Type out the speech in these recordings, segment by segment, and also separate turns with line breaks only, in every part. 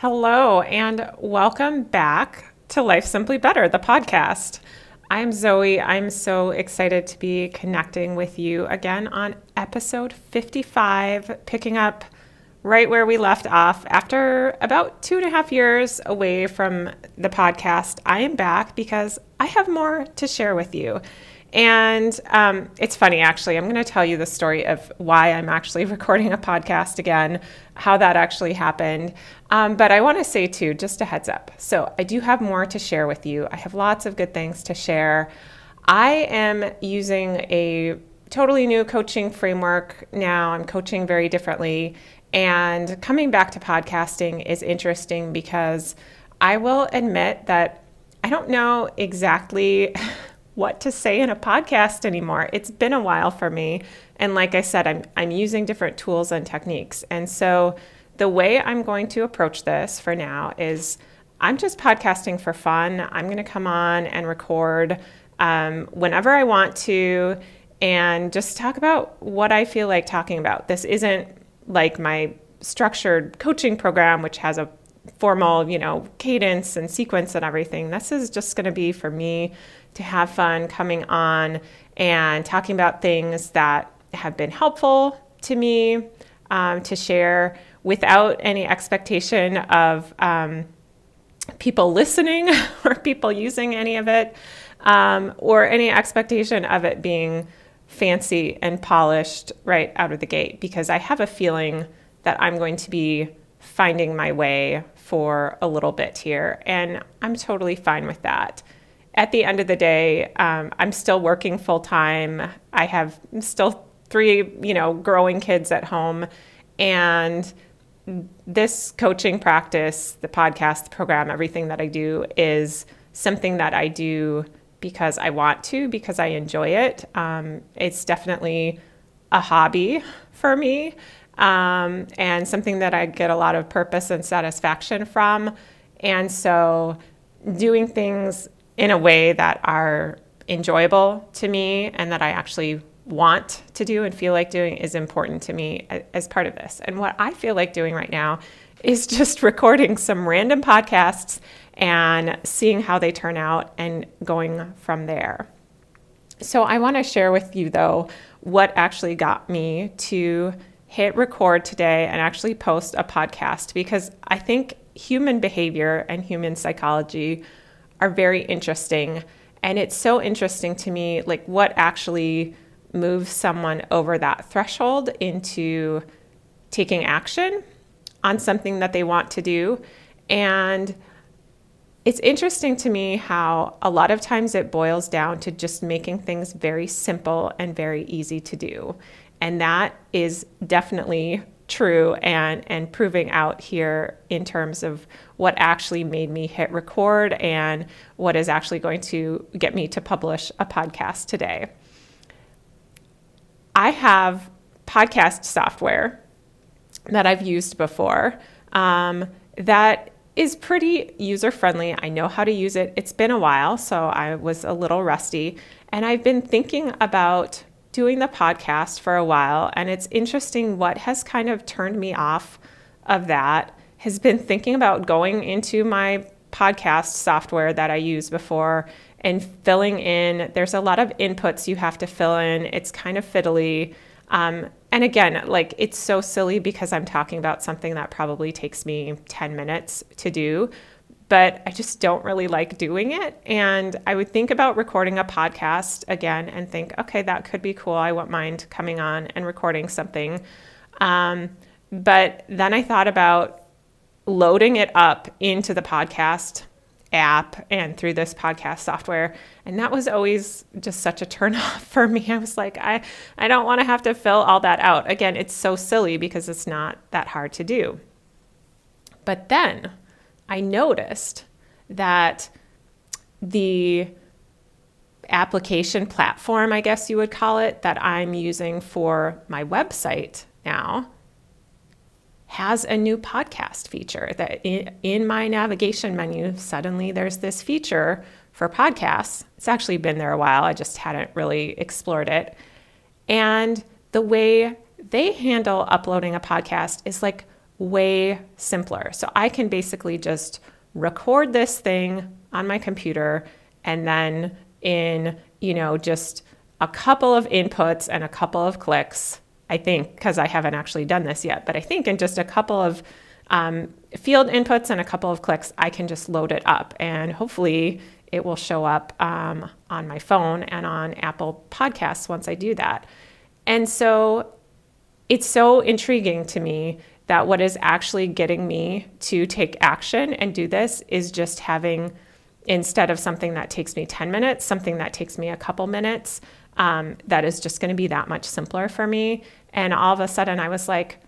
Hello, and welcome back to Life Simply Better, the podcast. I'm Zoe. I'm so excited to be connecting with you again on episode 55, picking up right where we left off. After about two and a half years away from the podcast, I am back because I have more to share with you. And um, it's funny, actually. I'm going to tell you the story of why I'm actually recording a podcast again, how that actually happened. Um, but I want to say, too, just a heads up. So, I do have more to share with you. I have lots of good things to share. I am using a totally new coaching framework now. I'm coaching very differently. And coming back to podcasting is interesting because I will admit that I don't know exactly what to say in a podcast anymore. It's been a while for me. And like I said, I'm, I'm using different tools and techniques. And so the way I'm going to approach this for now is I'm just podcasting for fun. I'm going to come on and record um, whenever I want to and just talk about what I feel like talking about. This isn't like my structured coaching program, which has a formal, you know, cadence and sequence and everything. This is just going to be for me to have fun coming on and talking about things that have been helpful to me um, to share without any expectation of um, people listening or people using any of it um, or any expectation of it being fancy and polished right out of the gate because I have a feeling that I'm going to be finding my way for a little bit here and I'm totally fine with that at the end of the day, um, I'm still working full time. I have still three, you know, growing kids at home, and this coaching practice, the podcast, the program, everything that I do is something that I do because I want to, because I enjoy it. Um, it's definitely a hobby for me um, and something that I get a lot of purpose and satisfaction from. And so, doing things in a way that are enjoyable to me and that I actually want to do and feel like doing is important to me as part of this. And what I feel like doing right now is just recording some random podcasts and seeing how they turn out and going from there. So, I want to share with you though what actually got me to hit record today and actually post a podcast because I think human behavior and human psychology are very interesting. And it's so interesting to me, like what actually moves someone over that threshold into taking action on something that they want to do. And it's interesting to me how a lot of times it boils down to just making things very simple and very easy to do. And that is definitely true and and proving out here in terms of what actually made me hit record and what is actually going to get me to publish a podcast today. I have podcast software that I've used before um, that is pretty user friendly. I know how to use it. It's been a while, so I was a little rusty. And I've been thinking about doing the podcast for a while, and it's interesting what has kind of turned me off of that has been thinking about going into my podcast software that I used before and filling in. There's a lot of inputs you have to fill in. It's kind of fiddly. Um, and again, like it's so silly because I'm talking about something that probably takes me 10 minutes to do but I just don't really like doing it. And I would think about recording a podcast again and think, okay, that could be cool. I wouldn't mind coming on and recording something. Um, but then I thought about loading it up into the podcast app and through this podcast software and that was always just such a turn off for me i was like i i don't want to have to fill all that out again it's so silly because it's not that hard to do but then I noticed that the application platform, I guess you would call it, that I'm using for my website now has a new podcast feature that in, my navigation menu suddenly there's this feature for podcasts. It's actually been there a while i just hadn't really explored it. And the way they handle uploading a podcast is like way simpler. So I can basically just record this thing on my computer and then in, you know, just a couple of inputs and a couple of clicks, I think, because I haven't actually done this yet, but I think in just a couple of um, field inputs and a couple of clicks, I can just load it up and hopefully it will show up um, on my phone and on Apple Podcasts once I do that. And so it's so intriguing to me that what is actually getting me to take action and do this is just having, instead of something that takes me 10 minutes, something that takes me a couple minutes, um, that is just going to be that much simpler for me. And all of a sudden, I was like,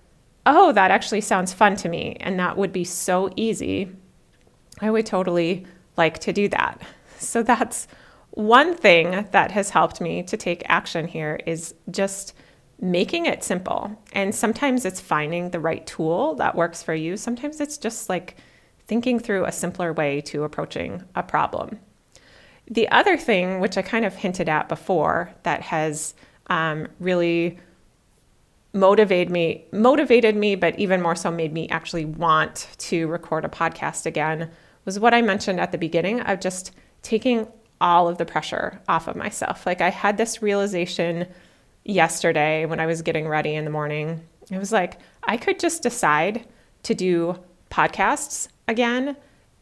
oh, that actually sounds fun to me. And that would be so easy. I would totally like to do that. So that's one thing that has helped me to take action here is just making it simple. And sometimes it's finding the right tool that works for you. Sometimes it's just like thinking through a simpler way to approaching a problem. The other thing, which I kind of hinted at before, that has um, really motivated me, motivated me, but even more so made me actually want to record a podcast again, was what I mentioned at the beginning of just taking all of the pressure off of myself. Like I had this realization yesterday when I was getting ready in the morning. It was like I could just decide to do podcasts again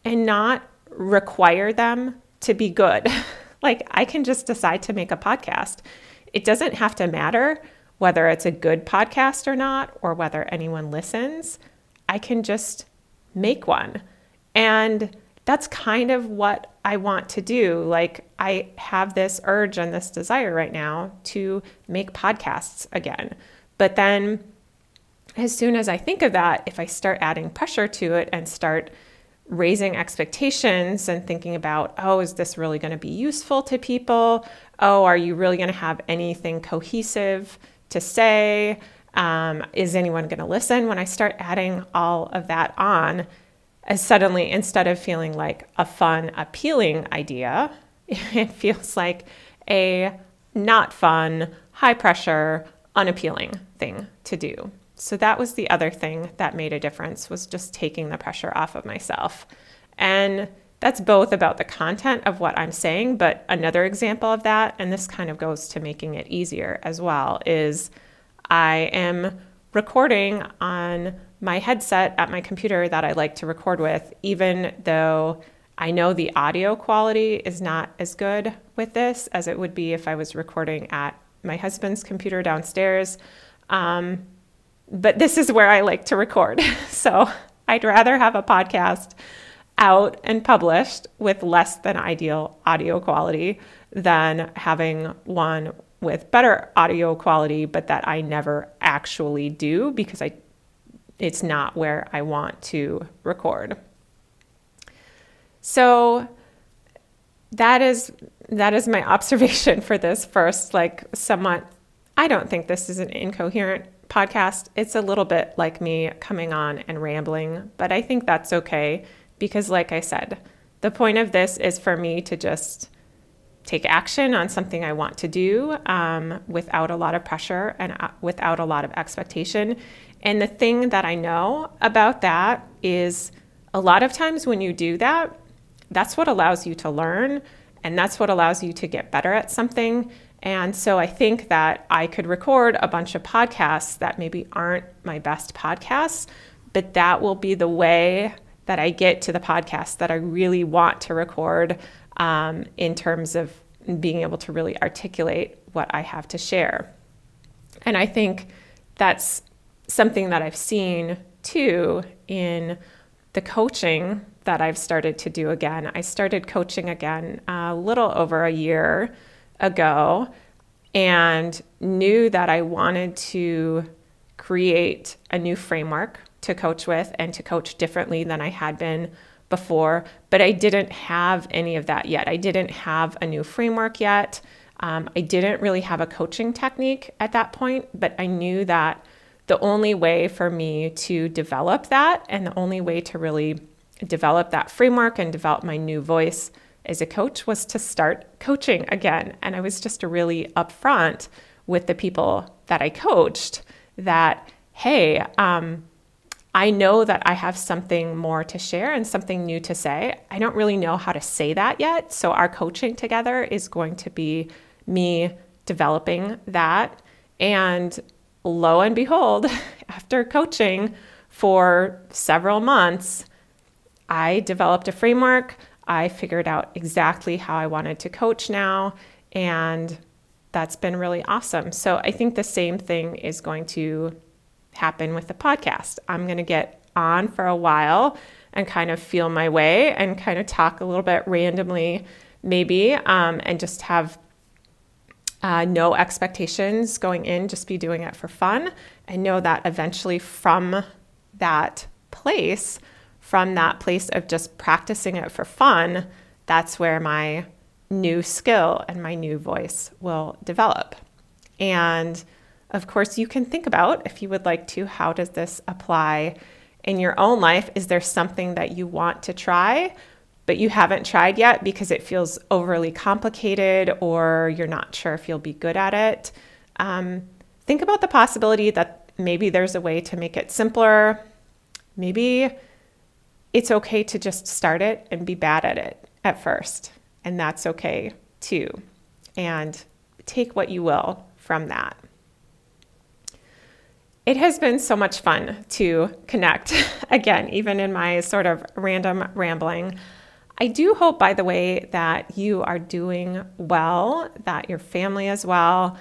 and not require them to be good. like I can just decide to make a podcast. It doesn't have to matter whether it's a good podcast or not or whether anyone listens. I can just make one. And that's kind of what I want to do. Like, I have this urge and this desire right now to make podcasts again. But then, as soon as I think of that, if I start adding pressure to it and start raising expectations and thinking about, oh, is this really going to be useful to people? Oh, are you really going to have anything cohesive to say? Um, is anyone going to listen? When I start adding all of that on, as suddenly instead of feeling like a fun, appealing idea, it feels like a not fun, high pressure, unappealing thing to do. So that was the other thing that made a difference was just taking the pressure off of myself. And that's both about the content of what I'm saying, but another example of that, and this kind of goes to making it easier as well, is I am recording on my headset at my computer that I like to record with, even though I know the audio quality is not as good with this as it would be if I was recording at my husband's computer downstairs. Um, but this is where I like to record. so I'd rather have a podcast out and published with less than ideal audio quality than having one with better audio quality, but that I never actually do because I it's not where I want to record. So that is that is my observation for this first like somewhat I don't think this is an incoherent podcast. It's a little bit like me coming on and rambling, but I think that's okay because like I said, the point of this is for me to just take action on something I want to do um, without a lot of pressure and uh, without a lot of expectation. And the thing that I know about that is a lot of times when you do that, that's what allows you to learn and that's what allows you to get better at something. And so I think that I could record a bunch of podcasts that maybe aren't my best podcasts, but that will be the way that I get to the podcast that I really want to record um, in terms of being able to really articulate what I have to share. And I think that's something that I've seen too in the coaching that I've started to do again. I started coaching again a little over a year ago and knew that I wanted to create a new framework to coach with and to coach differently than I had been before, but I didn't have any of that yet. I didn't have a new framework yet. Um, I didn't really have a coaching technique at that point, but I knew that the only way for me to develop that and the only way to really develop that framework and develop my new voice as a coach was to start coaching again. And I was just really upfront with the people that I coached that, hey, um, I know that I have something more to share and something new to say. I don't really know how to say that yet. So, our coaching together is going to be me developing that. And lo and behold, after coaching for several months, I developed a framework. I figured out exactly how I wanted to coach now. And that's been really awesome. So, I think the same thing is going to happen with the podcast. I'm going to get on for a while and kind of feel my way and kind of talk a little bit randomly, maybe, um, and just have uh, no expectations going in, just be doing it for fun, and know that eventually from that place, from that place of just practicing it for fun, that's where my new skill and my new voice will develop. And of course, you can think about, if you would like to, how does this apply in your own life? Is there something that you want to try, but you haven't tried yet because it feels overly complicated or you're not sure if you'll be good at it? Um, think about the possibility that maybe there's a way to make it simpler. Maybe it's okay to just start it and be bad at it at first, and that's okay too. And take what you will from that. It has been so much fun to connect again, even in my sort of random rambling. I do hope, by the way, that you are doing well, that your family is well.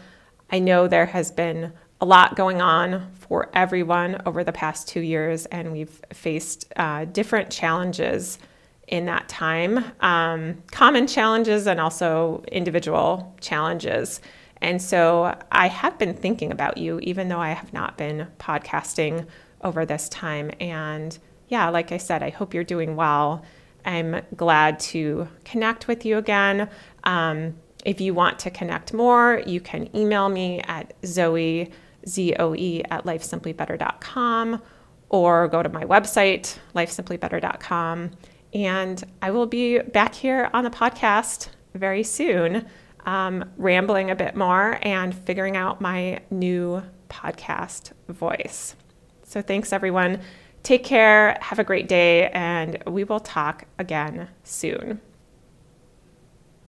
I know there has been a lot going on for everyone over the past two years, and we've faced uh, different challenges in that time um, common challenges and also individual challenges. And so I have been thinking about you, even though I have not been podcasting over this time. And yeah, like I said, I hope you're doing well. I'm glad to connect with you again. Um, if you want to connect more, you can email me at Zoe, Z O E, at lifesimplybetter.com or go to my website, lifesimplybetter.com. And I will be back here on the podcast very soon um, rambling a bit more and figuring out my new podcast voice. So, thanks everyone. Take care, have a great day, and we will talk again soon.